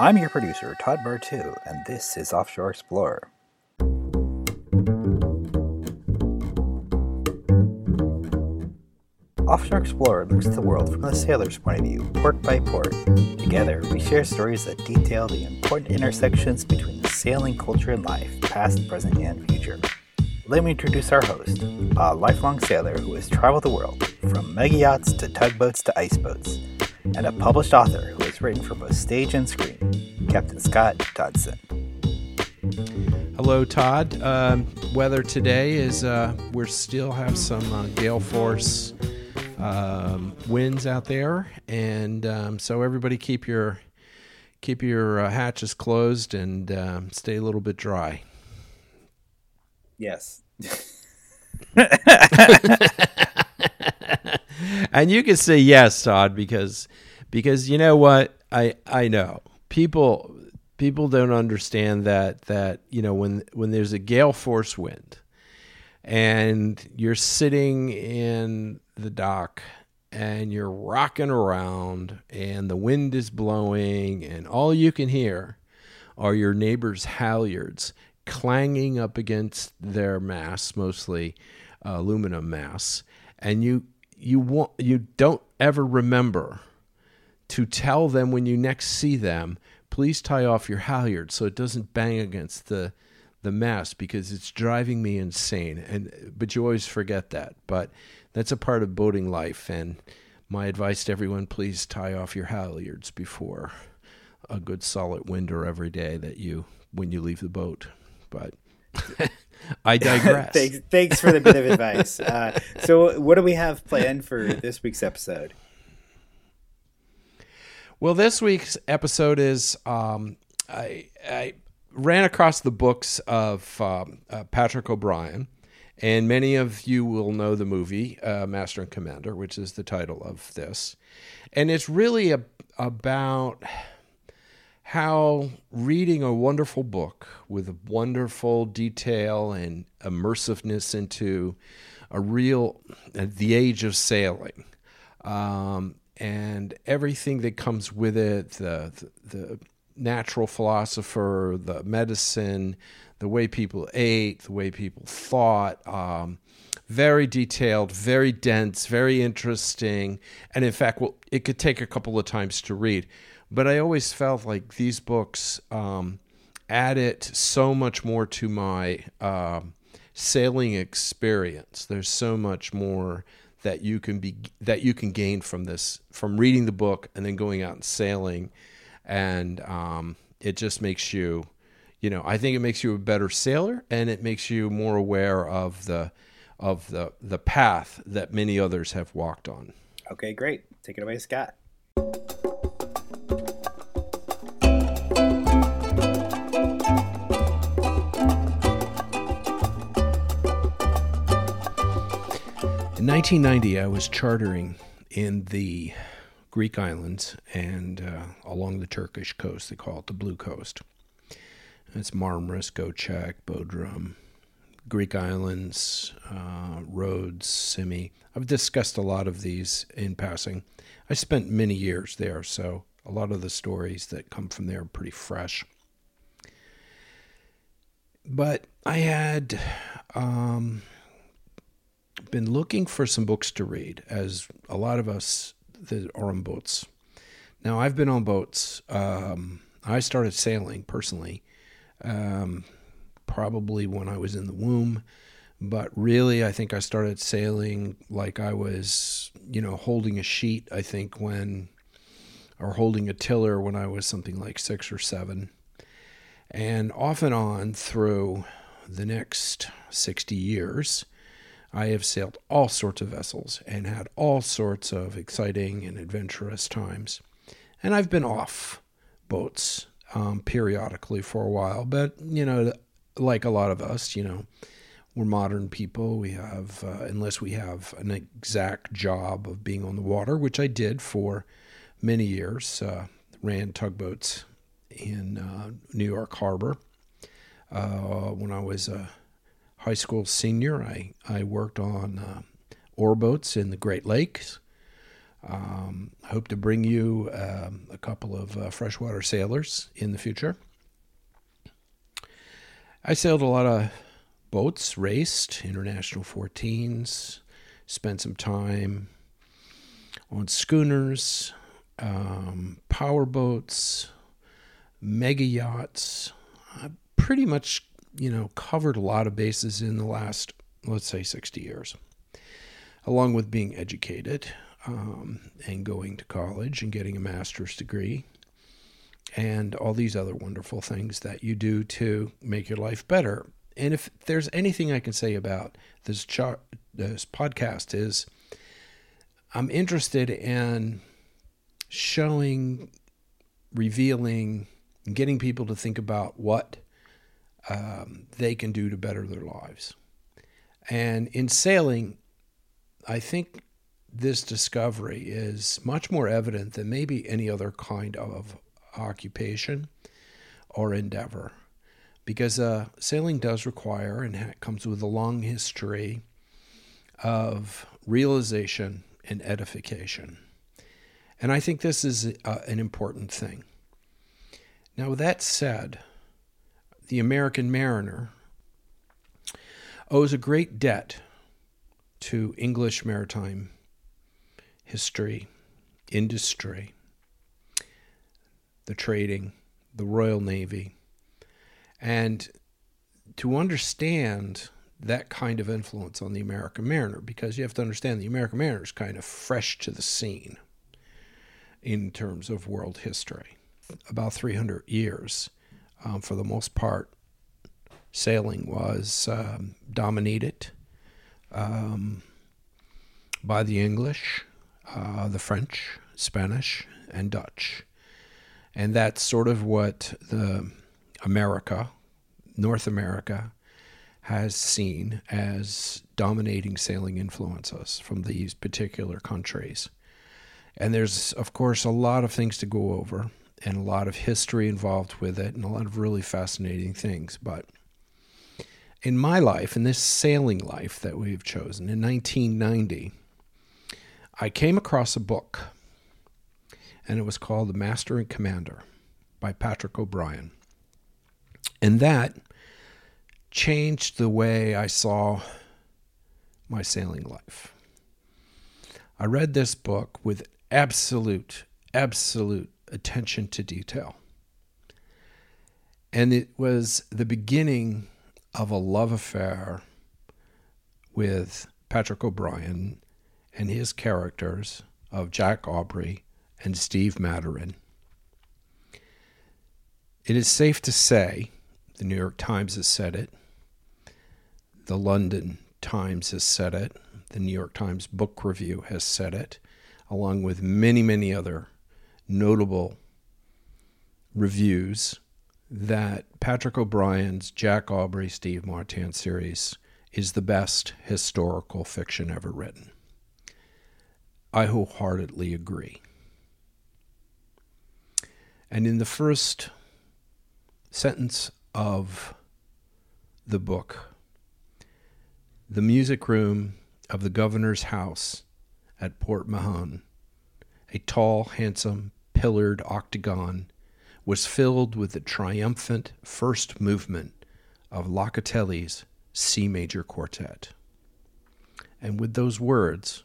I'm your producer, Todd Bartu, and this is Offshore Explorer. Offshore Explorer looks at the world from the sailor's point of view, port by port. Together, we share stories that detail the important intersections between sailing culture and life, past, present, and future. Let me introduce our host, a lifelong sailor who has traveled the world, from mega yachts to tugboats to ice boats, and a published author who has written for both stage and screen, Captain Scott Dodson. Hello, Todd. Um, weather today is uh, we still have some uh, gale force um, winds out there, and um, so everybody keep your keep your uh, hatches closed and um, stay a little bit dry. Yes. and you can say yes, Todd, because because you know what I I know people people don't understand that that you know when when there's a gale force wind and you're sitting in the dock and you're rocking around and the wind is blowing and all you can hear are your neighbor's halyards clanging up against their masts mostly uh, aluminum masts and you you want you don't ever remember to tell them when you next see them please tie off your halyards so it doesn't bang against the the mast because it's driving me insane and but you always forget that but that's a part of boating life and my advice to everyone please tie off your halyards before a good solid winder every day that you when you leave the boat but I digress. thanks, thanks for the bit of advice. Uh, so, what do we have planned for this week's episode? Well, this week's episode is um, I, I ran across the books of um, uh, Patrick O'Brian, and many of you will know the movie uh, Master and Commander, which is the title of this. And it's really a, about how reading a wonderful book with wonderful detail and immersiveness into a real, the age of sailing. Um, and everything that comes with it, the, the, the natural philosopher, the medicine, the way people ate, the way people thought. Um, very detailed, very dense, very interesting. And in fact, well, it could take a couple of times to read. But I always felt like these books um, added so much more to my uh, sailing experience. There's so much more that you can be that you can gain from this from reading the book and then going out and sailing and um, it just makes you, you know, I think it makes you a better sailor, and it makes you more aware of the of the the path that many others have walked on. Okay, great. Take it away, Scott. 1990, I was chartering in the Greek islands and uh, along the Turkish coast. They call it the Blue Coast. It's Marmaris, Göcek, Bodrum, Greek islands, uh, Rhodes, Simi. I've discussed a lot of these in passing. I spent many years there, so a lot of the stories that come from there are pretty fresh. But I had um, been looking for some books to read, as a lot of us that are on boats. Now, I've been on boats. Um, I started sailing personally, um, probably when I was in the womb, but really, I think I started sailing like I was, you know, holding a sheet. I think when, or holding a tiller when I was something like six or seven, and off and on through the next 60 years. I have sailed all sorts of vessels and had all sorts of exciting and adventurous times. And I've been off boats um, periodically for a while, but, you know, like a lot of us, you know, we're modern people. We have, uh, unless we have an exact job of being on the water, which I did for many years, uh, ran tugboats in uh, New York Harbor uh, when I was a high school senior, I, I worked on uh, ore boats in the Great Lakes. Um, hope to bring you um, a couple of uh, freshwater sailors in the future. I sailed a lot of boats, raced international 14s, spent some time on schooners, um, power boats, mega yachts. I pretty much, you know, covered a lot of bases in the last, let's say, 60 years, along with being educated um, and going to college and getting a master's degree and all these other wonderful things that you do to make your life better. And if there's anything I can say about this chart, this podcast is I'm interested in showing, revealing, getting people to think about what um, they can do to better their lives. And in sailing, I think this discovery is much more evident than maybe any other kind of occupation or endeavor because uh, sailing does require and comes with a long history of realization and edification. And I think this is uh, an important thing. Now, with that said, the American mariner owes a great debt to English maritime history, industry, the trading, the Royal Navy. And to understand that kind of influence on the American mariner, because you have to understand the American mariner is kind of fresh to the scene in terms of world history. About 300 years, um, for the most part, sailing was um, dominated um, by the English, uh, the French, Spanish, and Dutch. And that's sort of what the America, North America, has seen as dominating sailing influences from these particular countries. And there's, of course, a lot of things to go over and a lot of history involved with it and a lot of really fascinating things. But in my life, in this sailing life that we've chosen, in 1990, I came across a book and it was called The Master and Commander by Patrick O'Brian. And that changed the way I saw my sailing life. I read this book with absolute, absolute attention to detail. And it was the beginning of a love affair with Patrick O'Brian and his characters of Jack Aubrey and Steve Maturin. It is safe to say, the New York Times has said it, the London Times has said it, the New York Times Book Review has said it, along with many, many other notable reviews, that Patrick O'Brian's Jack Aubrey Steve Maturin series is the best historical fiction ever written. I wholeheartedly agree. And in the first sentence of the book, the music room of the governor's house at Port Mahon, a tall, handsome, pillared octagon, was filled with the triumphant first movement of Locatelli's C major quartet. And with those words,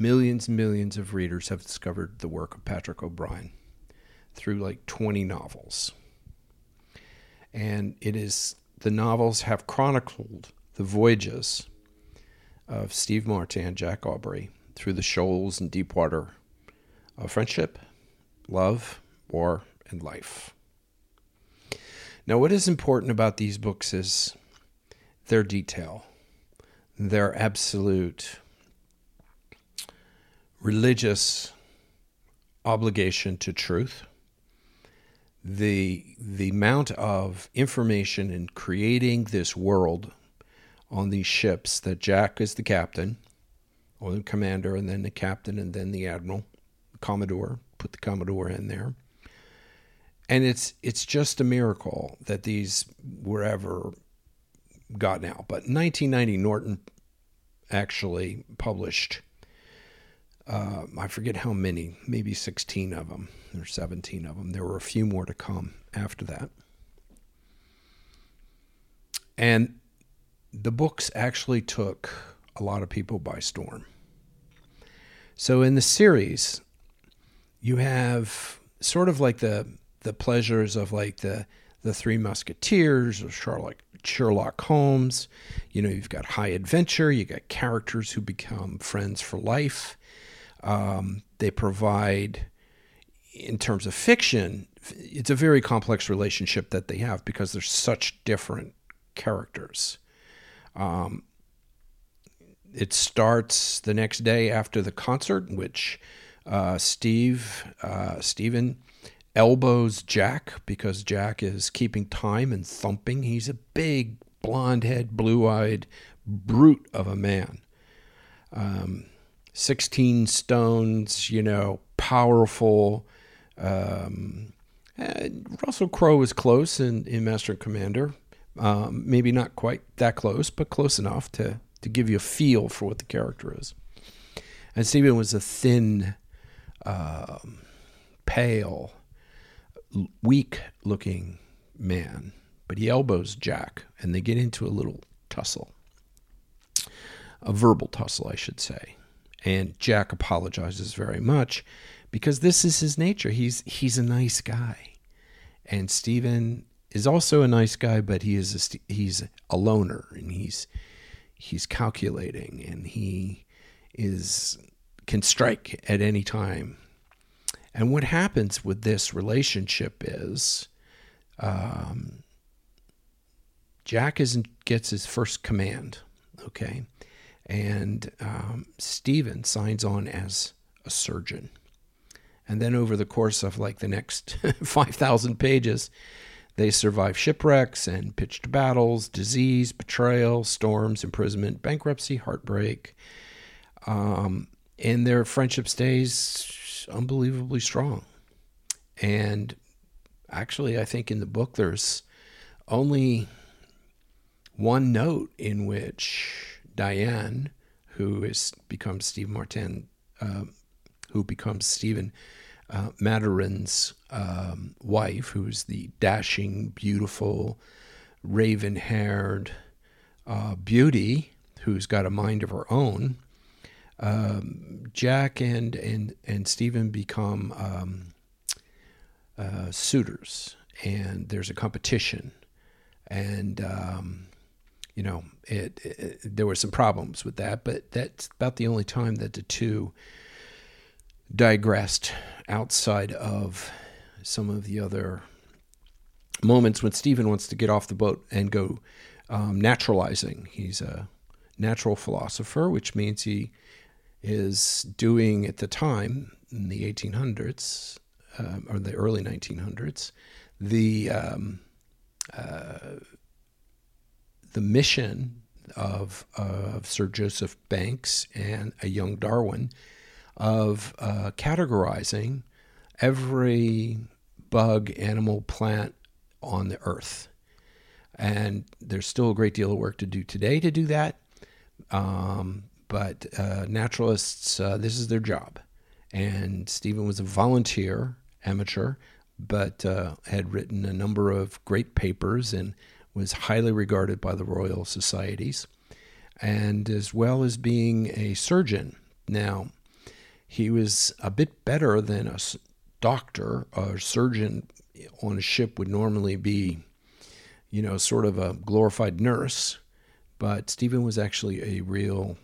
millions and millions of readers have discovered the work of Patrick O'Brian through like 20 novels. And it is the novels have chronicled the voyages of Steve Maturin and Jack Aubrey through the shoals and deep water of uh, friendship, love, war, and life. Now, what is important about these books is their detail, their absolute religious obligation to truth the the amount of information in creating this world on these ships that Jack is the captain or the commander and then the captain and then the admiral commodore put the commodore in there and it's it's just a miracle that these were ever gotten out but 1990 Norton actually published uh, I forget how many, maybe 16 of them or 17 of them. There were a few more to come after that. And the books actually took a lot of people by storm. So in the series, you have sort of like the the pleasures of like the the Three Musketeers or Sherlock Sherlock Holmes. You know, you've got high adventure. You got characters who become friends for life. Um, they provide, in terms of fiction, it's a very complex relationship that they have because they're such different characters. Um, it starts the next day after the concert, which uh, Steve, uh, Stephen, elbows Jack because Jack is keeping time and thumping. He's a big, blonde head, blue eyed brute of a man. Um, 16 stones, you know, powerful. Um, Russell Crowe is close in, in Master and Commander. Um, maybe not quite that close, but close enough to, to give you a feel for what the character is. And Stephen was a thin, um, pale, weak looking man, but he elbows Jack and they get into a little tussle. A verbal tussle, I should say. And Jack apologizes very much because this is his nature. He's he's a nice guy. And Stephen is also a nice guy, but he is a, he's a loner and he's he's calculating and he is can strike at any time and what happens with this relationship is um, Jack isn't, gets his first command, okay? And um, Stephen signs on as a surgeon. And then over the course of like the next 5,000 pages, they survive shipwrecks and pitched battles, disease, betrayal, storms, imprisonment, bankruptcy, heartbreak. Um, and their friendship stays unbelievably strong. And actually, I think in the book there's only one note in which Diane, who is becomes Steve Maturin, uh, who becomes Stephen uh, um, wife, who's the dashing, beautiful, raven-haired uh, beauty who's got a mind of her own, um, Jack and and and Stephen become um, uh, suitors, and there's a competition, and um, you know it, it, There were some problems with that, but that's about the only time that the two digressed outside of some of the other moments when Stephen wants to get off the boat and go um, naturalizing. He's a natural philosopher, which means he is doing at the time in the 1800s um, or the early 1900s the um, uh, the mission of, of Sir Joseph Banks and a young Darwin of uh, categorizing every bug, animal, plant on the earth. And there's still a great deal of work to do today to do that. Um, but uh, naturalists, uh, this is their job. And Stephen was a volunteer, amateur, but uh, had written a number of great papers and was highly regarded by the Royal Societies, and as well as being a surgeon. Now, he was a bit better than a doctor. A surgeon on a ship would normally be, you know, sort of a glorified nurse, but Stephen was actually a real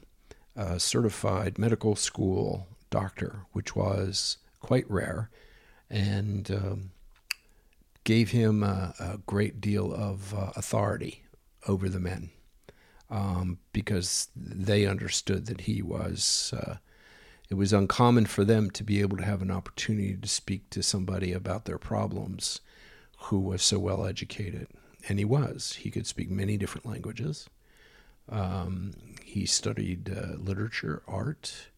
a certified medical school doctor, which was quite rare, and um, gave him a, a, great deal of uh, authority over the men um, because they understood that he was. Uh, it was uncommon for them to be able to have an opportunity to speak to somebody about their problems who was so well educated. And he was. He could speak many different languages. Um, he studied uh, literature, art,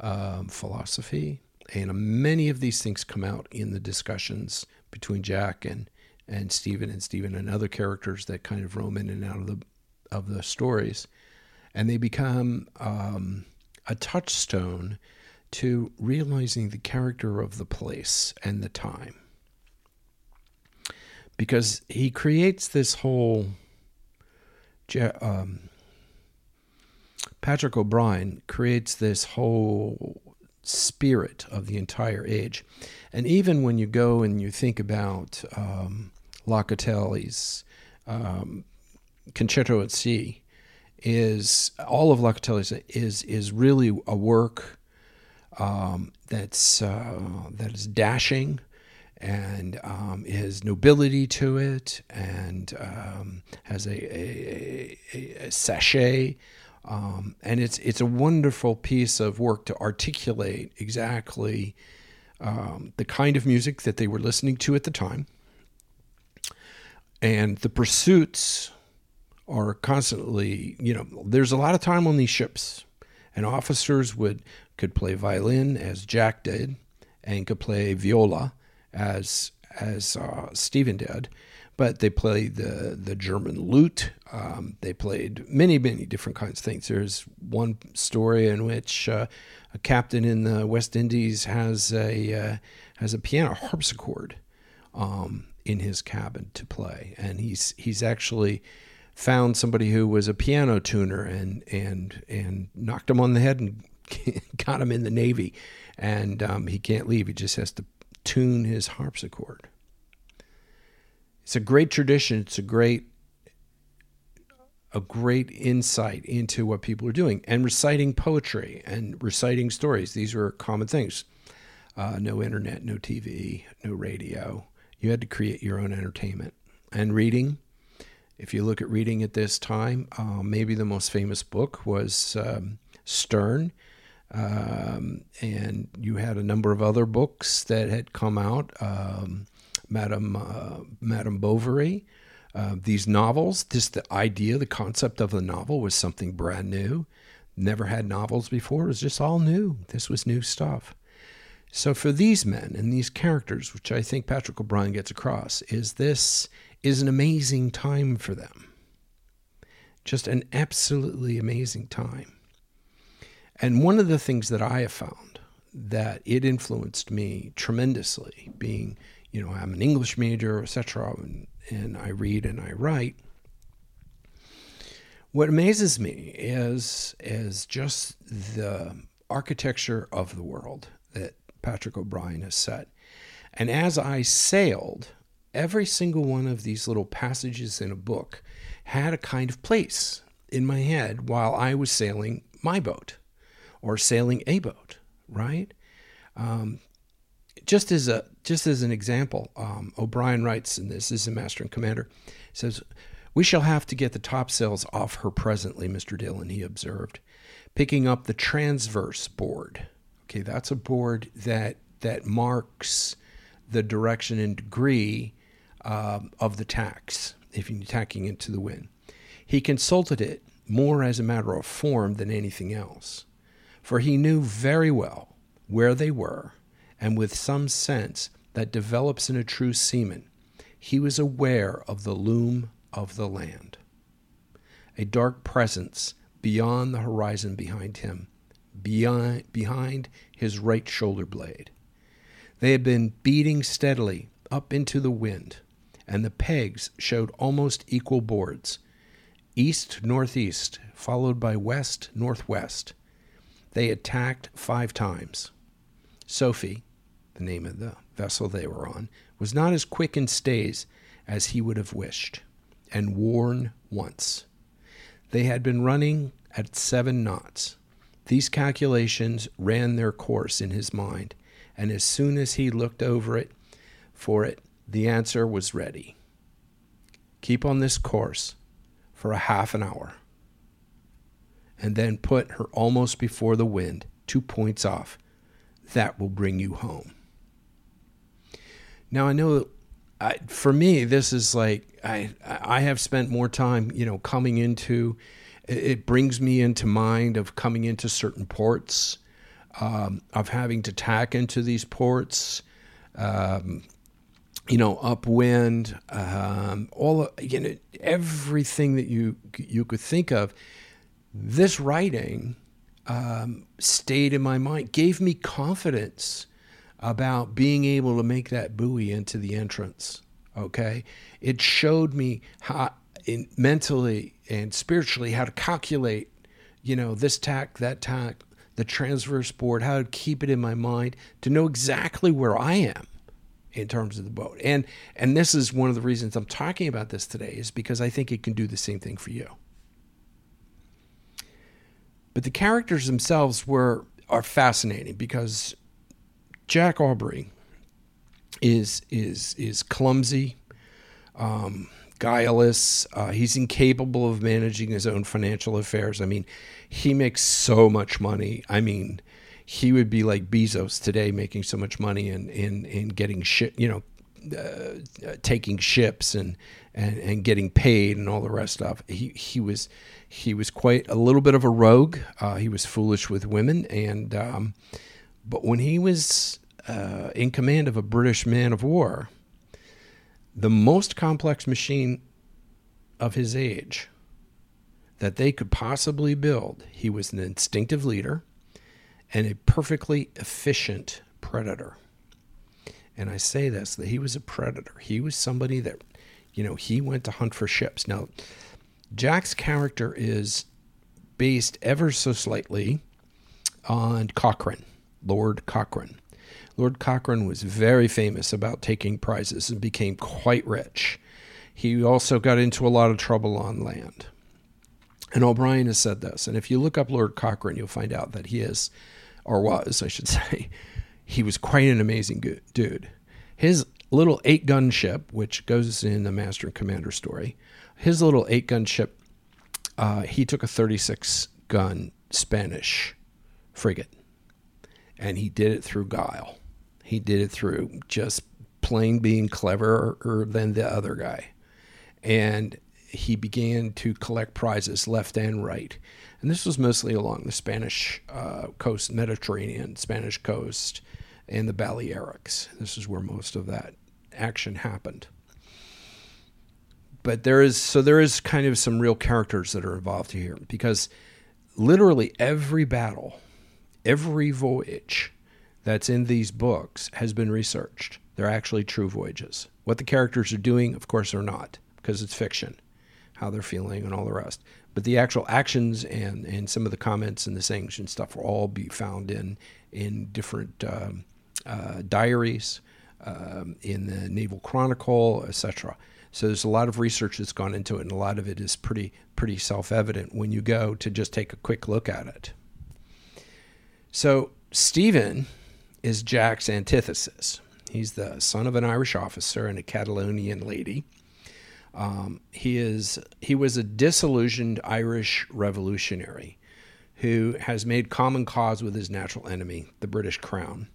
um, philosophy, and many of these things come out in the discussions between Jack and and Stephen and Stephen and other characters that kind of roam in and out of the of the stories, and they become um, a touchstone to realizing the character of the place and the time. Because he creates this whole. Um, Patrick O'Brian creates this whole spirit of the entire age. And even when you go and you think about um, Locatelli's um, Concerto at Sea, is all of Locatelli's is is really a work um, that's uh, that is dashing and um, has nobility to it and um, has a, a, a, a sachet um, and it's it's a wonderful piece of work to articulate exactly um, the kind of music that they were listening to at the time, and the pursuits are constantly. You know, there's a lot of time on these ships, and officers would could play violin as Jack did, and could play viola as as uh, Stephen did, but they played the the German lute. Um, they played many many different kinds of things. There's one story in which uh, a captain in the West Indies has a uh, has a piano harpsichord um, in his cabin to play, and he's he's actually found somebody who was a piano tuner and and and knocked him on the head and got him in the navy, and um, he can't leave. He just has to tune his harpsichord it's a great tradition. It's a great a great insight into what people are doing and reciting poetry and reciting stories. These were common things. Uh, no internet, no TV, no radio. You had to create your own entertainment and reading. If you look at reading at this time, uh, maybe the most famous book was um, Sterne. Um, and you had a number of other books that had come out. Um, Madame uh, Madame Bovary. Uh, these novels, just the idea, the concept of the novel was something brand new. Never had novels before. It was just all new. This was new stuff. So for these men and these characters, which I think Patrick O'Brian gets across, is this is an amazing time for them. Just an absolutely amazing time. And one of the things that I have found that it influenced me tremendously, being you know, I'm an English major, etc., and, and I read and I write. What amazes me is is just the architecture of the world that Patrick O'Brian has set. And as I sailed, every single one of these little passages in a book had a kind of place in my head while I was sailing my boat or sailing a boat, right? Um, just as a just as an example, um, O'Brian writes, and this is a master and commander, says, "We shall have to get the topsails off her presently, Mister Dillon." He observed, picking up the transverse board. Okay, that's a board that that marks the direction and degree um, of the tacks if you're tacking into the wind. He consulted it more as a matter of form than anything else, for he knew very well where they were and with some sense that develops in a true seaman, he was aware of the loom of the land. A dark presence beyond the horizon behind him, beyond, behind his right shoulder blade. They had been beating steadily up into the wind, and the pegs showed almost equal boards east northeast, followed by west northwest. They attacked five times. Sophie, the name of the vessel they were on, was not as quick in stays as he would have wished, and worn once. They had been running at seven knots. These calculations ran their course in his mind, and as soon as he looked over it for it, the answer was ready. Keep on this course for a half an hour, and then put her almost before the wind, two points off, that will bring you home. Now I know I, for me this is like I I have spent more time you know coming into it brings me into mind of coming into certain ports um, of having to tack into these ports um, you know upwind um, all you know everything that you you could think of. This writing um, stayed in my mind, gave me confidence about being able to make that buoy into the entrance. Okay. It showed me how in, mentally and spiritually how to calculate, you know, this tack, that tack, the transverse board, how to keep it in my mind to know exactly where I am in terms of the boat. And and this is one of the reasons I'm talking about this today is because I think it can do the same thing for you. But the characters themselves were are fascinating because Jack Aubrey is is is clumsy, um, guileless. Uh, he's incapable of managing his own financial affairs. I mean, he makes so much money. I mean, he would be like Bezos today, making so much money and in in getting shit, you know, uh, uh, taking ships and, and and getting paid and all the rest of. He he was he was quite a little bit of a rogue. Uh, he was foolish with women, and um, but when he was uh, in command of a British man of war, the most complex machine of his age that they could possibly build, he was an instinctive leader and a perfectly efficient predator. And I say this that he was a predator. He was somebody that, you know, he went to hunt for ships. Now, Jack's character is based ever so slightly on Cochrane, Lord Cochrane. Lord Cochrane was very famous about taking prizes and became quite rich. He also got into a lot of trouble on land. And O'Brian has said this. And if you look up Lord Cochrane, you'll find out that he is, or was, I should say, he was quite an amazing dude. His little eight gun ship, which goes in the Master and Commander story, his little eight gun ship, uh, he took a 36 gun Spanish frigate and he did it through guile. He did it through just plain being cleverer than the other guy. And he began to collect prizes left and right. And this was mostly along the Spanish uh, coast, Mediterranean, Spanish coast, and the Balearics. This is where most of that action happened. But there is so there is kind of some real characters that are involved here because literally every battle, every voyage that's in these books has been researched. They're actually true voyages. What the characters are doing, of course, are not because it's fiction, how they're feeling and all the rest. But the actual actions and, and some of the comments and the sayings and stuff will all be found in in different um, uh, diaries, um, in the Naval Chronicle, etc. So there's a lot of research that's gone into it, and a lot of it is pretty pretty self-evident when you go to just take a quick look at it. So Stephen is Jack's antithesis. He's the son of an Irish officer and a Catalonian lady. Um, he is he was a disillusioned Irish revolutionary who has made common cause with his natural enemy, the British Crown,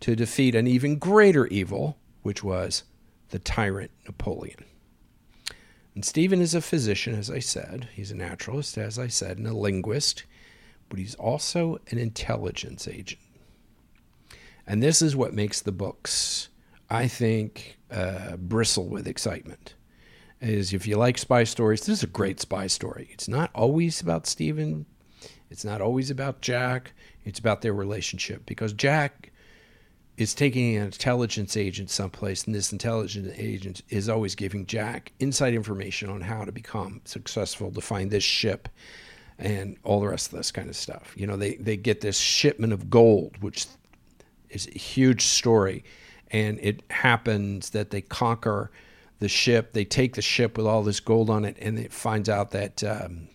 to defeat an even greater evil, which was the tyrant Napoleon. And Stephen is a physician, as I said. He's a naturalist, as I said, and a linguist, but he's also an intelligence agent. And this is what makes the books, I think, uh, bristle with excitement. Is if you like spy stories, this is a great spy story. It's not always about Stephen. It's not always about Jack. It's about their relationship because Jack is taking an intelligence agent someplace, and this intelligence agent is always giving Jack inside information on how to become successful to find this ship and all the rest of this kind of stuff. You know, they, they get this shipment of gold, which is a huge story, and it happens that they conquer the ship. They take the ship with all this gold on it, and it finds out that um,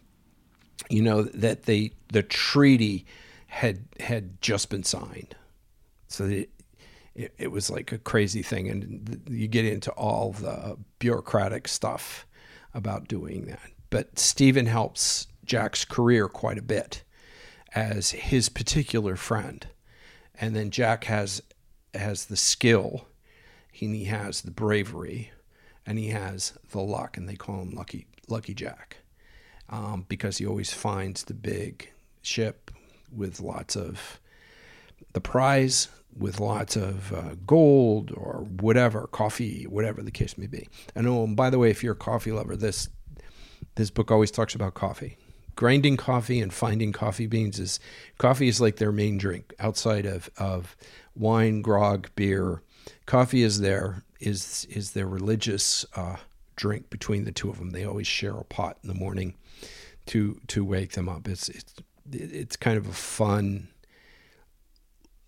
you know that they the treaty had had just been signed. So the, it, it was like a crazy thing. And you get into all the bureaucratic stuff about doing that. But Stephen helps Jack's career quite a bit as his particular friend. And then Jack has has the skill, he has the bravery, and he has the luck, and they call him Lucky Lucky Jack, um, because he always finds the big ship with lots of the prize with lots of uh, gold or whatever, coffee, whatever the case may be. And oh, and by the way, if you're a coffee lover, this this book always talks about coffee. Grinding coffee and finding coffee beans is coffee is like their main drink outside of of wine, grog, beer. Coffee is their is is their religious uh, drink between the two of them. They always share a pot in the morning to to wake them up. It's it's it's kind of a fun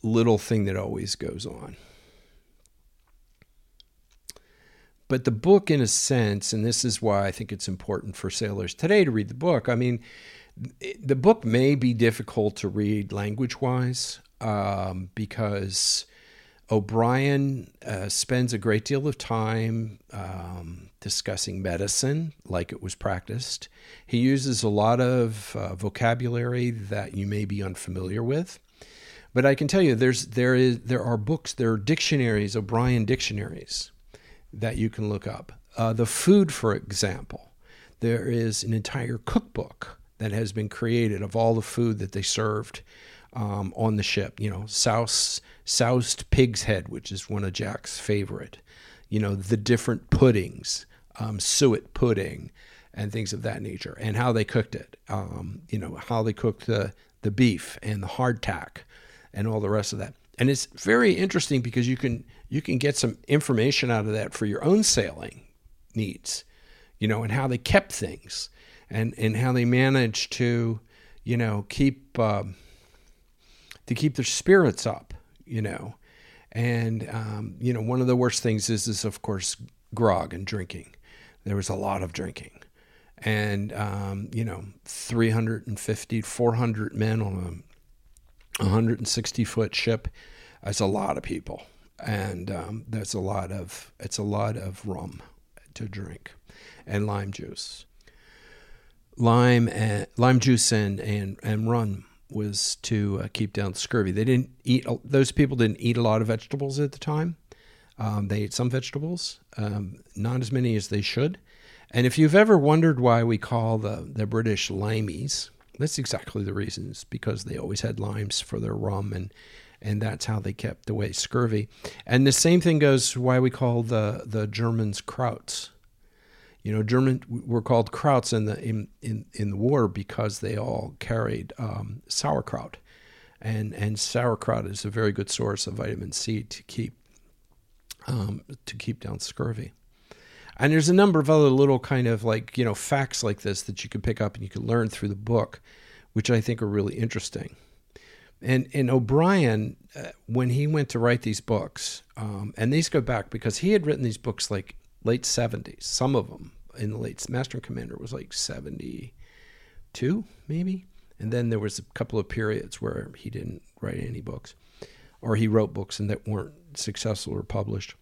little thing that always goes on. But the book, in a sense, and this is why I think it's important for sailors today to read the book. I mean, the book may be difficult to read language wise um, because O'Brian uh, spends a great deal of time um, discussing medicine like it was practiced. He uses a lot of uh, vocabulary that you may be unfamiliar with. But I can tell you, there's there is there are books, there are dictionaries, O'Brian dictionaries, that you can look up. Uh, the food, for example, there is an entire cookbook that has been created of all the food that they served um, on the ship. You know, souse, soused pig's head, which is one of Jack's favorite. You know, the different puddings, um, suet pudding, and things of that nature, and how they cooked it. Um, you know, how they cooked the the beef and the hardtack and all the rest of that. And it's very interesting because you can you can get some information out of that for your own sailing needs, you know, and how they kept things, and and how they managed to, you know, keep um, to keep their spirits up, you know, and um, you know one of the worst things is is of course grog and drinking. There was a lot of drinking, and um, you know 350 400 men on 160 foot ship. That's a lot of people, and um, that's a lot of it's a lot of rum to drink, and lime juice. Lime and lime juice and and and rum was to uh, keep down scurvy. They didn't eat; those people didn't eat a lot of vegetables at the time. Um, they ate some vegetables, um, not as many as they should. And if you've ever wondered why we call the the British limeys, that's exactly the reasons because they always had limes for their rum and and that's how they kept away scurvy. And the same thing goes why we call the the Germans krauts. You know, German were called krauts in the in, in, in the war because they all carried um, sauerkraut, and and sauerkraut is a very good source of vitamin C to keep um, to keep down scurvy. And there's a number of other little kind of like, you know, facts like this that you can pick up and you can learn through the book, which I think are really interesting. And, and O'Brian, uh, when he went to write these books, um, and these go back because he had written these books like late 70s, some of them in the late, Master and Commander was like 72, maybe. And then there was a couple of periods where he didn't write any books, or he wrote books and that weren't successful or published.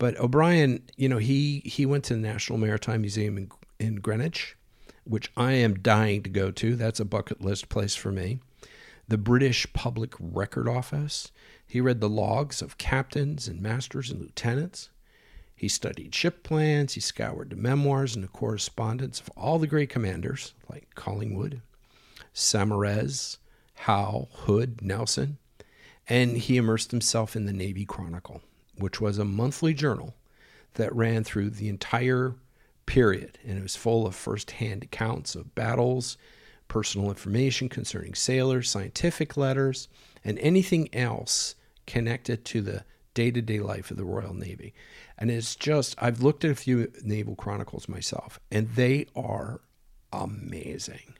But O'Brian, you know, he he went to the National Maritime Museum in, in Greenwich, which I am dying to go to. That's a bucket list place for me. The British Public Record Office. He read the logs of captains and masters and lieutenants. He studied ship plans. He scoured the memoirs and the correspondence of all the great commanders like Collingwood, Saumarez, Howe, Hood, Nelson, and he immersed himself in the Navy Chronicle which was a monthly journal that ran through the entire period. And it was full of firsthand accounts of battles, personal information concerning sailors, scientific letters, and anything else connected to the day to day life of the Royal Navy. And it's just, I've looked at a few naval chronicles myself, and they are amazing.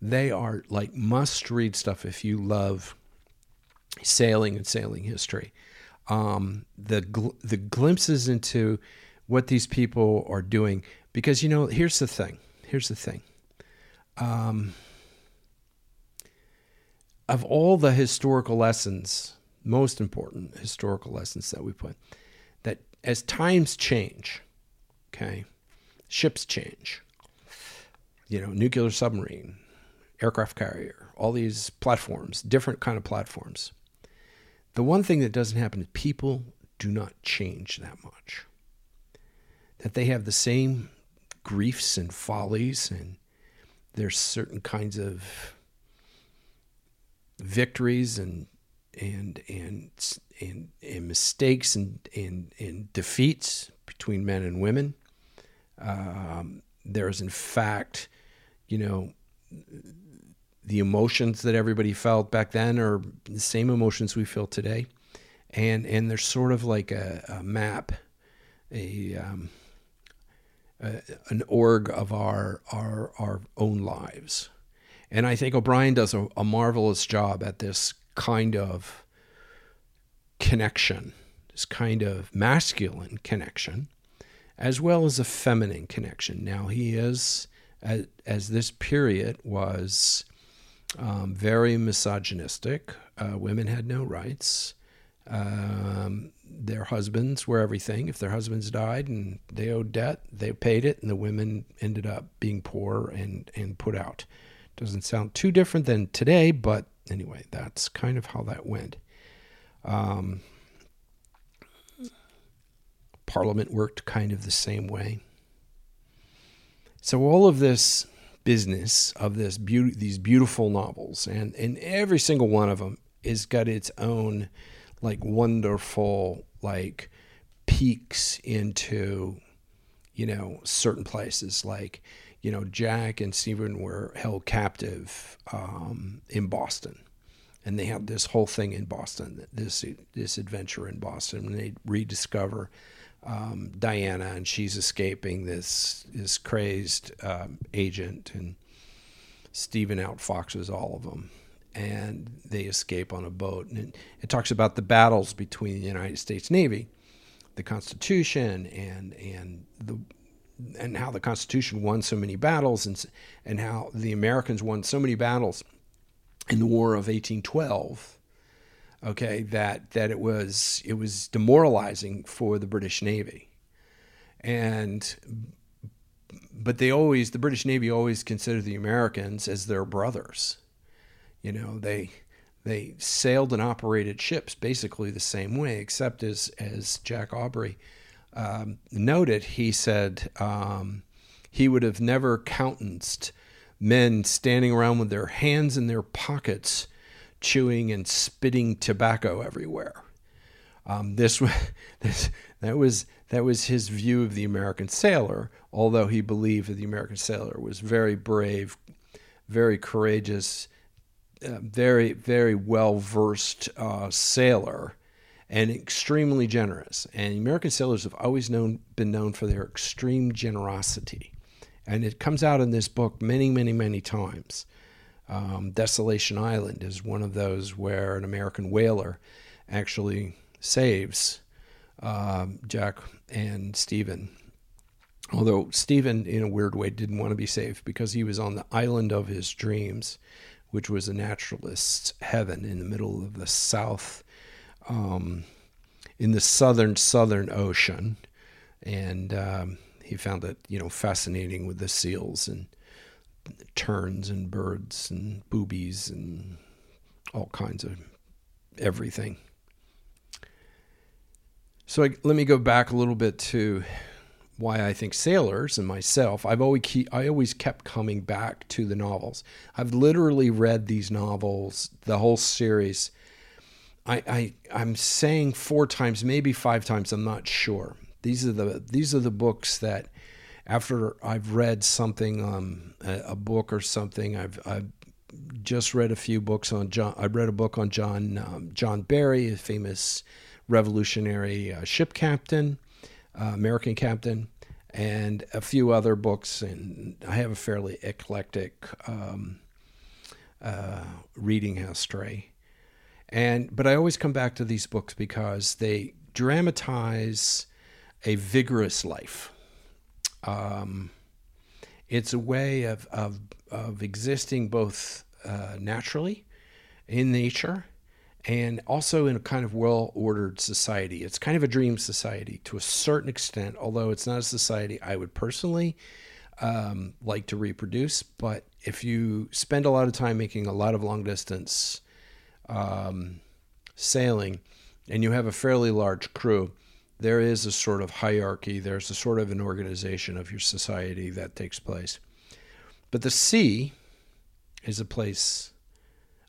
They are like must read stuff if you love sailing and sailing history um, the gl- the glimpses into what these people are doing. Because you know, here's the thing. Here's the thing. Um, of all the historical lessons, most important historical lessons that we put, that as times change, okay, ships change. You know, nuclear submarine, aircraft carrier, all these platforms, different kind of platforms the one thing that doesn't happen is people do not change that much. That they have the same griefs and follies, and there's certain kinds of victories and and and and, and mistakes and, and and defeats between men and women. Um, there is, in fact, you know, the emotions that everybody felt back then are the same emotions we feel today, and and there's sort of like a, a map, a, um, a an org of our our our own lives, and I think O'Brian does a, a marvelous job at this kind of connection, this kind of masculine connection, as well as a feminine connection. Now he is as, as this period was um, very misogynistic. Uh, women had no rights. Um, their husbands were everything. If their husbands died and they owed debt, they paid it, and the women ended up being poor and, and put out. Doesn't sound too different than today, but anyway, that's kind of how that went. Um, Parliament worked kind of the same way. So all of this business of this beauty, these beautiful novels, and and every single one of them is got its own like wonderful like peaks into you know certain places. Like you know Jack and Stephen were held captive um, in Boston and they had this whole thing in Boston this this adventure in Boston and they rediscover um, Diana, and she's escaping this this crazed um, agent, and Stephen outfoxes all of them, and they escape on a boat. And it, it, talks about the battles between the United States Navy, the Constitution, and and the and how the Constitution won so many battles, and and how the Americans won so many battles in the War of 1812 okay, that that it was it was demoralizing for the British Navy, and but they always the British Navy always considered the Americans as their brothers. You know, they they sailed and operated ships basically the same way, except as as Jack Aubrey um, noted, he said um, he would have never countenanced men standing around with their hands in their pockets chewing and spitting tobacco everywhere. Um, this, this that was that was his view of the American sailor, although he believed that the American sailor was very brave, very courageous, uh, very very well versed uh, sailor, and extremely generous. And American sailors have always known been known for their extreme generosity, and it comes out in this book many many many times. Um, Desolation Island is one of those where an American whaler actually saves uh, Jack and Stephen. Although Stephen, in a weird way, didn't want to be saved because he was on the island of his dreams, which was a naturalist's heaven in the middle of the South, um, in the southern Southern Ocean, and um, he found it, you know, fascinating with the seals and terns and birds and boobies and all kinds of everything. So I, let me go back a little bit to why I think sailors and myself. I've always keep, I always kept coming back to the novels. I've literally read these novels, the whole series. I, I I'm saying four times, maybe five times. I'm not sure. These are the these are the books that after I've read something, um, a, a, book or something, I've, I've just read a few books on John. I read a book on John um, John Barry, a famous revolutionary uh, ship captain, uh, American captain, and a few other books. And I have a fairly eclectic um, uh, reading history. And but I always come back to these books because they dramatize a vigorous life um, it's a way of, of, of existing both uh, naturally in nature and also in a kind of well ordered society. It's kind of a dream society to a certain extent, although it's not a society I would personally um, like to reproduce. But if you spend a lot of time making a lot of long distance um, sailing and you have a fairly large crew, there is a sort of hierarchy, there's a sort of an organization of your society that takes place. But the sea is a place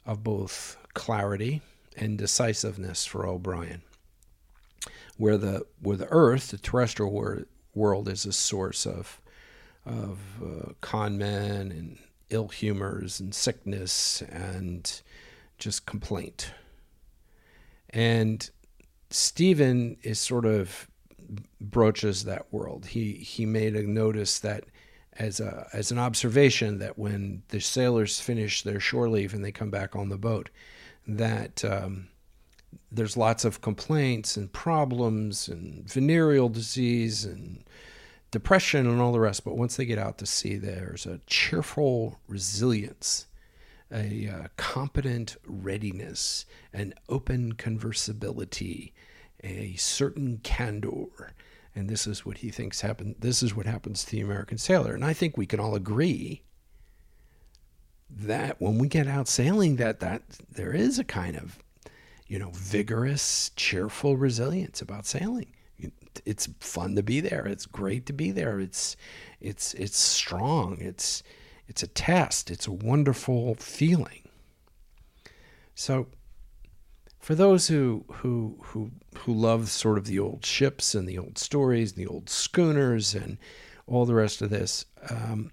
of both clarity and decisiveness for O'Brian, where the where the Earth, the terrestrial wor- world, is a source of of uh, con men and ill humors and sickness and just complaint. And Stephen is sort of broaches that world. He he made a notice that as a as an observation that when the sailors finish their shore leave and they come back on the boat, that um, there's lots of complaints and problems and venereal disease and depression and all the rest. But once they get out to sea, there's a cheerful resilience, a uh, competent readiness, an open conversibility, a certain candor. And this is what he thinks happened. This is what happens to the American sailor. And I think we can all agree that when we get out sailing, that that there is a kind of, you know, vigorous, cheerful resilience about sailing it's fun to be there. It's great to be there. It's it's it's strong. It's it's a test. It's a wonderful feeling. So for those who who who who love sort of the old ships and the old stories, and the old schooners, and all the rest of this, um,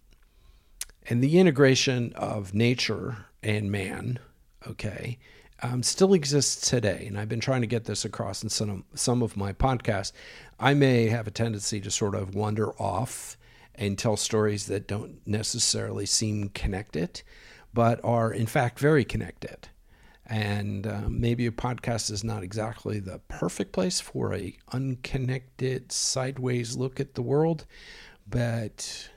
and the integration of nature and man, okay, um, still exists today. And I've been trying to get this across in some some of my podcasts. I may have a tendency to sort of wander off and tell stories that don't necessarily seem connected, but are in fact very connected. And um, maybe a podcast is not exactly the perfect place for a unconnected, sideways look at the world, but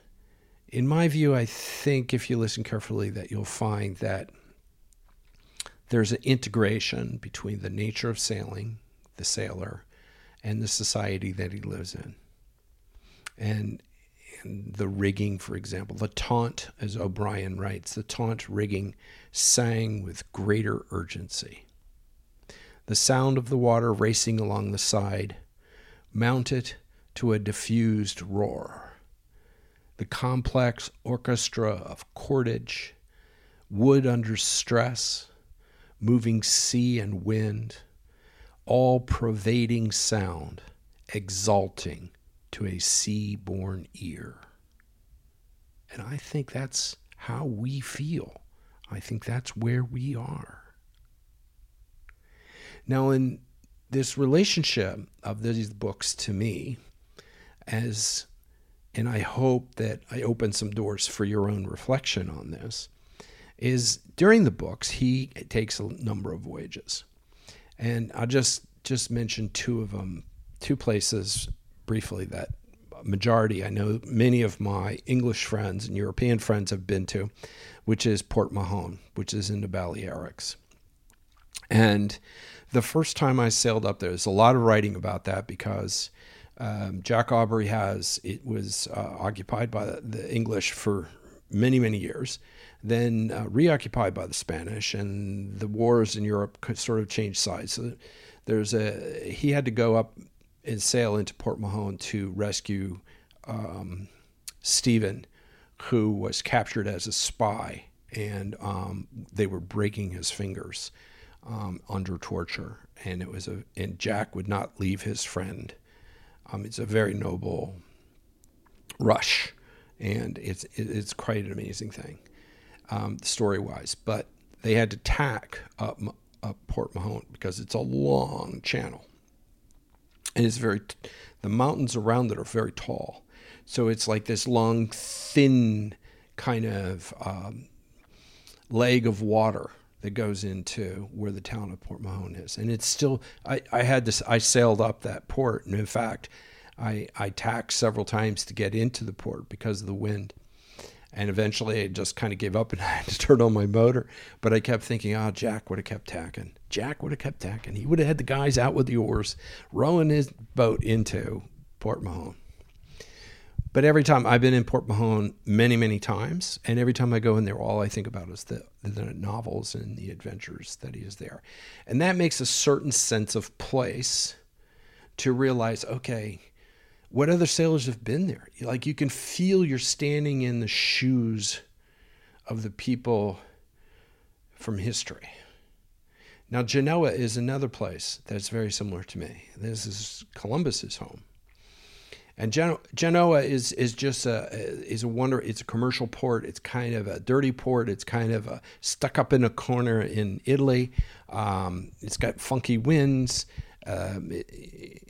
in my view, I think if you listen carefully, that you'll find that there's an integration between the nature of sailing, the sailor, and the society that he lives in. And, the rigging, for example, the taunt, as O'Brian writes, the taunt rigging sang with greater urgency. The sound of the water racing along the side mounted to a diffused roar. The complex orchestra of cordage, wood under stress, moving sea and wind, all pervading sound, exalting to a sea born ear. And I think that's how we feel. I think that's where we are. Now, in this relationship of these books to me, as and I hope that I open some doors for your own reflection on this, is during the books he takes a number of voyages and I'll just just mention two of them, two places briefly that majority I know many of my English friends and European friends have been to, which is Port Mahon, which is in the Balearics. And the first time I sailed up there, there's a lot of writing about that because um, Jack Aubrey has it was uh, occupied by the, the English for many many years then uh, reoccupied by the Spanish, and the wars in Europe sort of changed sides. So there's a he had to go up and sail into Port Mahon to rescue um, Stephen, who was captured as a spy, and um, they were breaking his fingers um, under torture. And it was a and Jack would not leave his friend. Um, it's a very noble rush, and it's it's quite an amazing thing um, story wise, but they had to tack up, up Port Mahon because it's a long channel. And it's very, the mountains around it are very tall. So it's like this long, thin kind of um, leg of water that goes into where the town of Port Mahon is. And it's still, I, I had this, I sailed up that port. And in fact, I, I tacked several times to get into the port because of the wind. And eventually I just kind of gave up and I had to turn on my motor. But I kept thinking, oh, Jack would have kept tacking. Jack would have kept tacking. He would have had the guys out with the oars, rowing his boat into Port Mahon. But every time I've been in Port Mahon many, many times, and every time I go in there, all I think about is the, the novels and the adventures that he is there. And that makes a certain sense of place to realize, okay, what other sailors have been there? Like you can feel you're standing in the shoes of the people from history. Now, Genoa is another place that's very similar to me. This is Columbus's home. And Geno- Genoa is is just a is a wonder. It's a commercial port. It's kind of a dirty port. It's kind of a, stuck up in a corner in Italy. Um, it's got funky winds, um, it,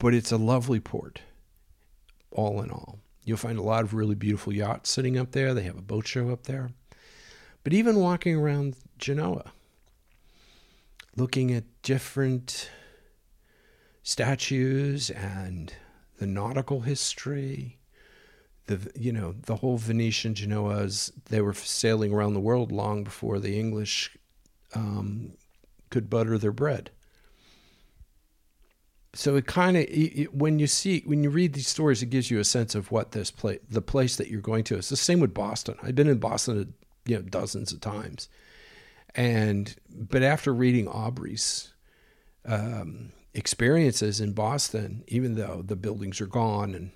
but it's a lovely port. All in all, you'll find a lot of really beautiful yachts sitting up there. They have a boat show up there. But even walking around Genoa, looking at different statues and the nautical history, the you know the whole Venetian Genoas. They were sailing around the world long before the English um, could butter their bread. So it kind of when you see when you read these stories, it gives you a sense of what this place, the place that you're going to. It's the same with Boston. I've been in Boston, you know, dozens of times, and but after reading Aubrey's um, experiences in Boston, even though the buildings are gone and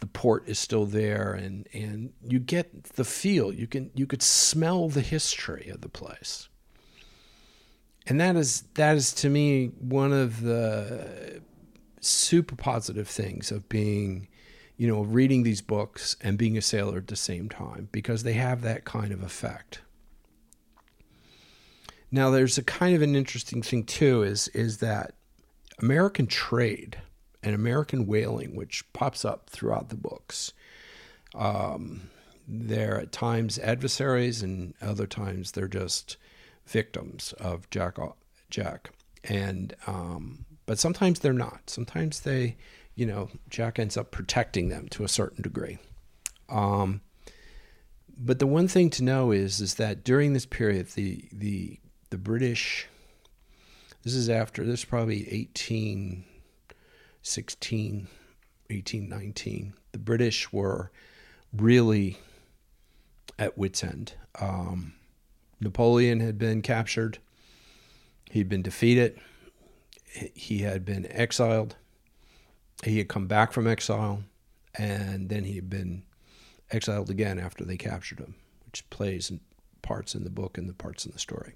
the port is still there, and and you get the feel. You can you could smell the history of the place, and that is that is to me one of the super positive things of being you know, reading these books and being a sailor at the same time because they have that kind of effect. Now, there's a kind of an interesting thing too is is that American trade and American whaling, which pops up throughout the books, um, they're at times adversaries and other times they're just victims of Jack. Jack, and um, but sometimes they're not. Sometimes they, you know, Jack ends up protecting them to a certain degree. Um, but the one thing to know is is that during this period, the the the British this is after, this is probably 1816, 1819. The British were really at wits' end. Um, Napoleon had been captured, he'd been defeated, he had been exiled, he had come back from exile, and then he had been exiled again after they captured him, which plays parts in the book and the parts in the story.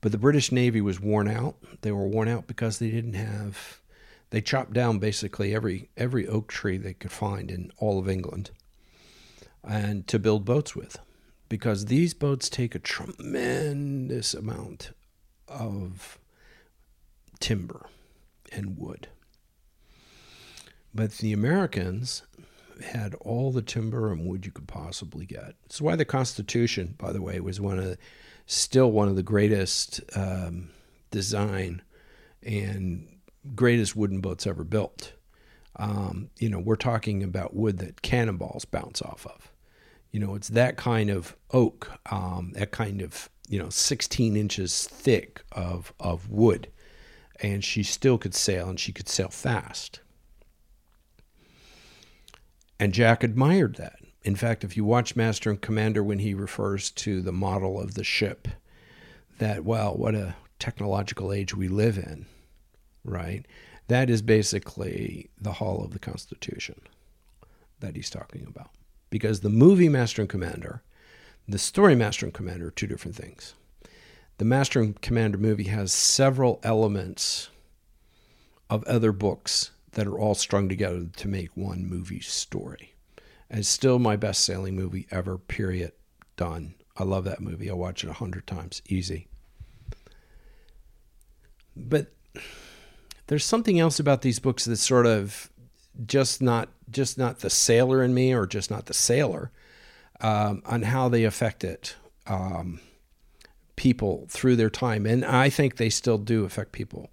But the British Navy was worn out. They were worn out because they didn't have they chopped down basically every every oak tree they could find in all of England and to build boats with because these boats take a tremendous amount of timber and wood. But the Americans had all the timber and wood you could possibly get. Is why the Constitution, by the way, was one of still one of the greatest um, design and greatest wooden boats ever built. Um, you know, we're talking about wood that cannonballs bounce off of. You know, it's that kind of oak, um, that kind of you know, 16 inches thick of of wood, and she still could sail, and she could sail fast. And Jack admired that. In fact, if you watch Master and Commander when he refers to the model of the ship, that, well, what a technological age we live in, right? That is basically the hull of the Constitution that he's talking about. Because the movie Master and Commander, the story Master and Commander are two different things. The Master and Commander movie has several elements of other books that are all strung together to make one movie story. It's still my best sailing movie ever, period. Done. I love that movie. I'll watch it a hundred times. Easy. But there's something else about these books that sort of just not just not the sailor in me or just not the sailor um, on how they affect um, people through their time and i think they still do affect people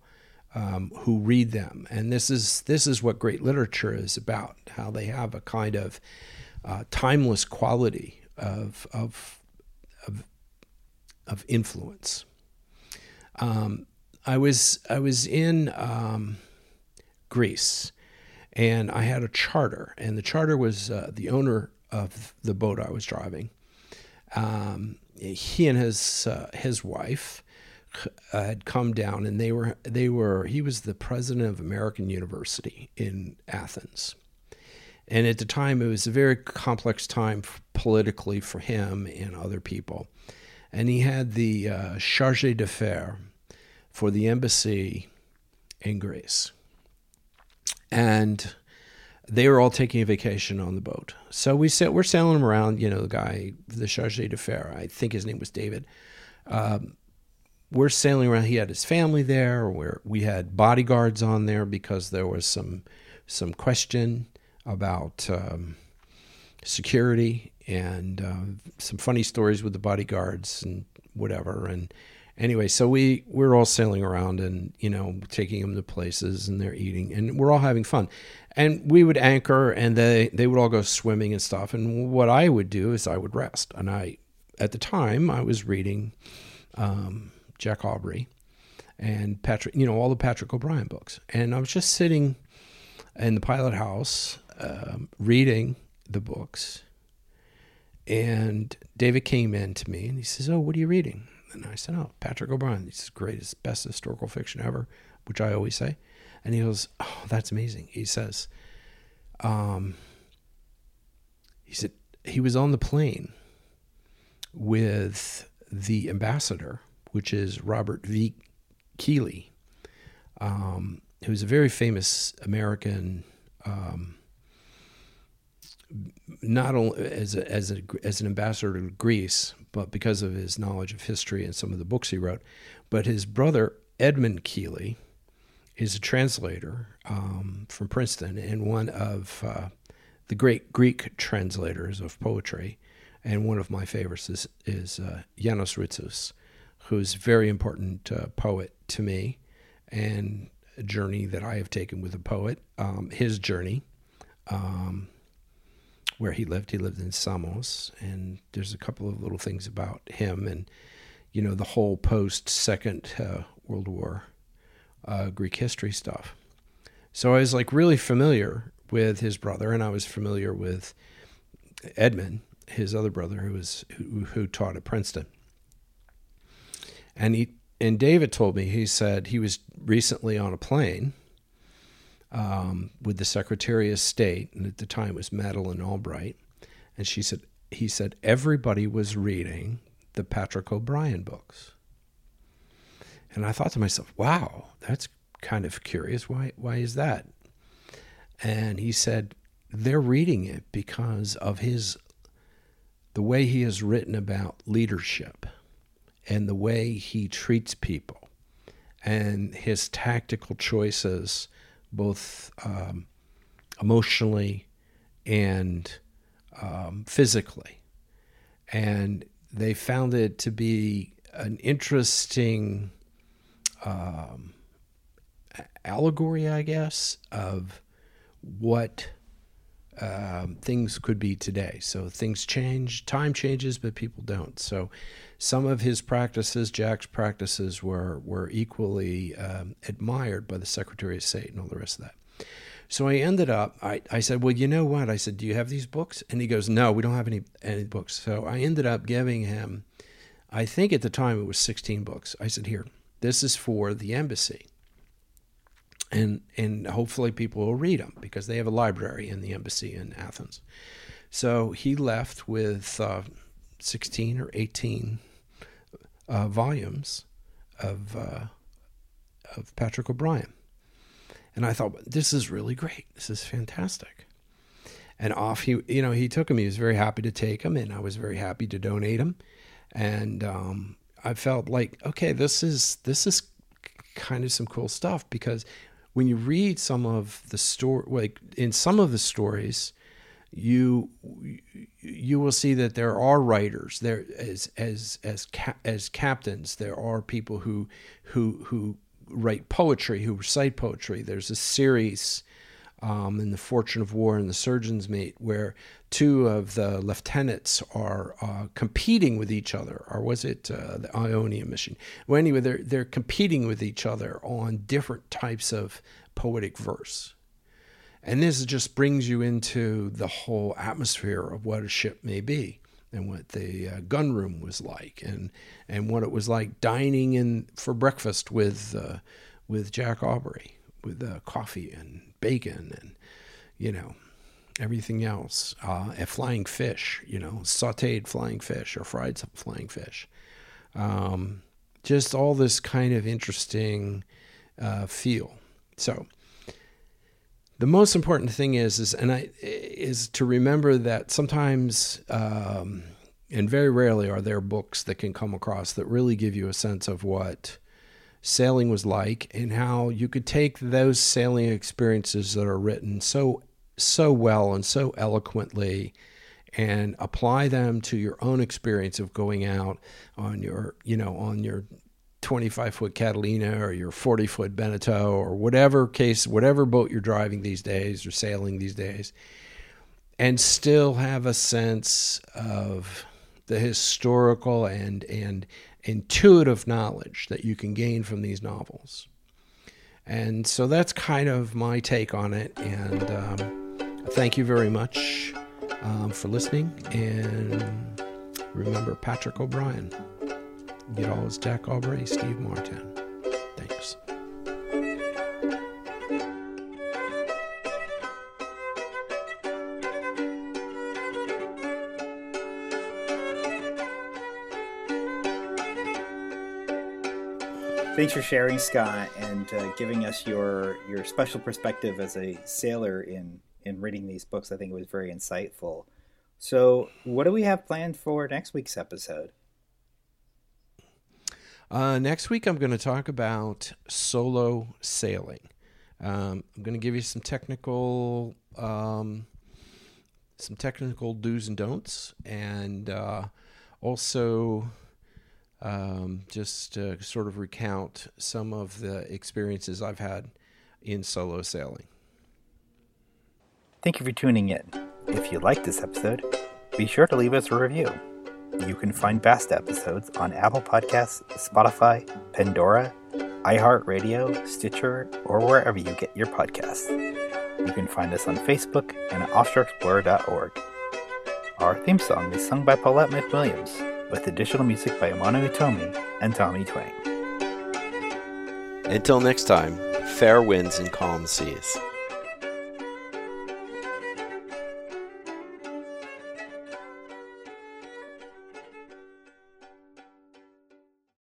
um, who read them. And this is this is what great literature is about. How they have a kind of uh, timeless quality of of of, of influence. Um, I was I was in um, Greece, and I had a charter, and the charter was uh, the owner of the boat I was driving. Um, he and his uh, his wife uh, had come down, and they were they were he was the president of American University in Athens, and at the time it was a very complex time politically for him and other people, and he had the uh, charge d'affaires for the embassy in Greece, and they were all taking a vacation on the boat. So we said we're sailing them around. You know, the guy, the charge d'affaires, I think his name was David. Um, we're sailing around. He had his family there. Where we had bodyguards on there because there was some some question about um, security and uh, some funny stories with the bodyguards and whatever. And anyway, so we we're all sailing around and you know taking them to places and they're eating and we're all having fun. And we would anchor and they they would all go swimming and stuff. And what I would do is I would rest. And I at the time I was reading um, Jack Aubrey and Patrick, you know, all the Patrick O'Brian books. And I was just sitting in the pilot house um, reading the books. And David came in to me and he says, Oh, what are you reading? And I said, Oh, Patrick O'Brian. He's the greatest, best historical fiction ever, which I always say. And he goes, Oh, that's amazing. He says, um, He said, he was on the plane with the ambassador, which is Robert V. Keeley, um, who's a very famous American um, not only as a, as a, as an ambassador to Greece, but because of his knowledge of history and some of the books he wrote. But his brother Edmund Keeley is a translator um, from Princeton and one of uh, the great Greek translators of poetry. And one of my favorites is, is uh, Yannis Ritsos, who's a very important uh, poet to me and a journey that I have taken with a poet. Um, his journey. Um, where he lived. He lived in Samos, and there's a couple of little things about him and you know the whole post Second uh, World War uh, Greek history stuff. So I was like really familiar with his brother, and I was familiar with Edmund, his other brother, who was who, who taught at Princeton. And he and David told me he said he was recently on a plane um, with the Secretary of State, and at the time it was Madeleine Albright, and she said he said everybody was reading the Patrick O'Brian books, and I thought to myself, wow, that's kind of curious. Why why is that? And he said they're reading it because of his the way he has written about leadership and the way he treats people and his tactical choices both um, emotionally and um, physically. And they found it to be an interesting um, allegory, I guess, of what um, things could be today. So things change, time changes, but people don't. So some of his practices, Jack's practices, were were equally um, admired by the Secretary of State and all the rest of that. So I ended up, I, I said, well, you know what? I said, do you have these books? And he goes, no, we don't have any any books. So I ended up giving him, I think at the time it was 16 books. I said, here, this is for the embassy and and hopefully people will read them because they have a library in the embassy in Athens. So he left with uh, 16 or 18 uh, volumes of uh, of Patrick O'Brian, and I thought this is really great. This is fantastic. And off he, you know, he took them. He was very happy to take them, and I was very happy to donate them. And um, I felt like, okay, this is this is kind of some cool stuff because when you read some of the story, like in some of the stories, you you will see that there are writers there as as as as captains. There are people who who who write poetry, who recite poetry. There's a series um, in the Fortune of War and the Surgeon's Mate where two of the lieutenants are uh, competing with each other, or was it uh, the Ionian mission? Well, anyway, they're they're competing with each other on different types of poetic verse, and this just brings you into the whole atmosphere of what a ship may be. And what the uh, gun room was like, and and what it was like dining in for breakfast with uh, with Jack Aubrey, with uh, coffee and bacon, and you know everything else. Uh, a flying fish, you know, sauteed flying fish or fried flying fish. Um, just all this kind of interesting uh, feel. So the most important thing is is and I is to remember that sometimes um, and very rarely are there books that can come across that really give you a sense of what sailing was like and how you could take those sailing experiences that are written so so well and so eloquently and apply them to your own experience of going out on your you know on your 25 foot Catalina or your 40 foot Beneteau or whatever case, whatever boat you're driving these days or sailing these days, and still have a sense of the historical and, and intuitive knowledge that you can gain from these novels. And so that's kind of my take on it. And um, thank you very much um, for listening. And remember Patrick O'Brian. Get all his Jack Aubrey, Steve Maturin. Thanks. Thanks for sharing, Scott, and uh, giving us your your special perspective as a sailor in in reading these books. I think it was very insightful. So, what do we have planned for next week's episode? Uh, next week, I'm going to talk about solo sailing. Um, I'm going to give you some technical, um, some technical do's and don'ts, and uh, also um, just uh, sort of recount some of the experiences I've had in solo sailing. Thank you for tuning in. If you like this episode, be sure to leave us a review. You can find past episodes on Apple Podcasts, Spotify, Pandora, iHeartRadio, Stitcher, or wherever you get your podcasts. You can find us on Facebook and offshoreexplorer.org. Our theme song is sung by Paulette McWilliams, with additional music by Amano Itomi and Tommy Twang. Until next time, fair winds and calm seas.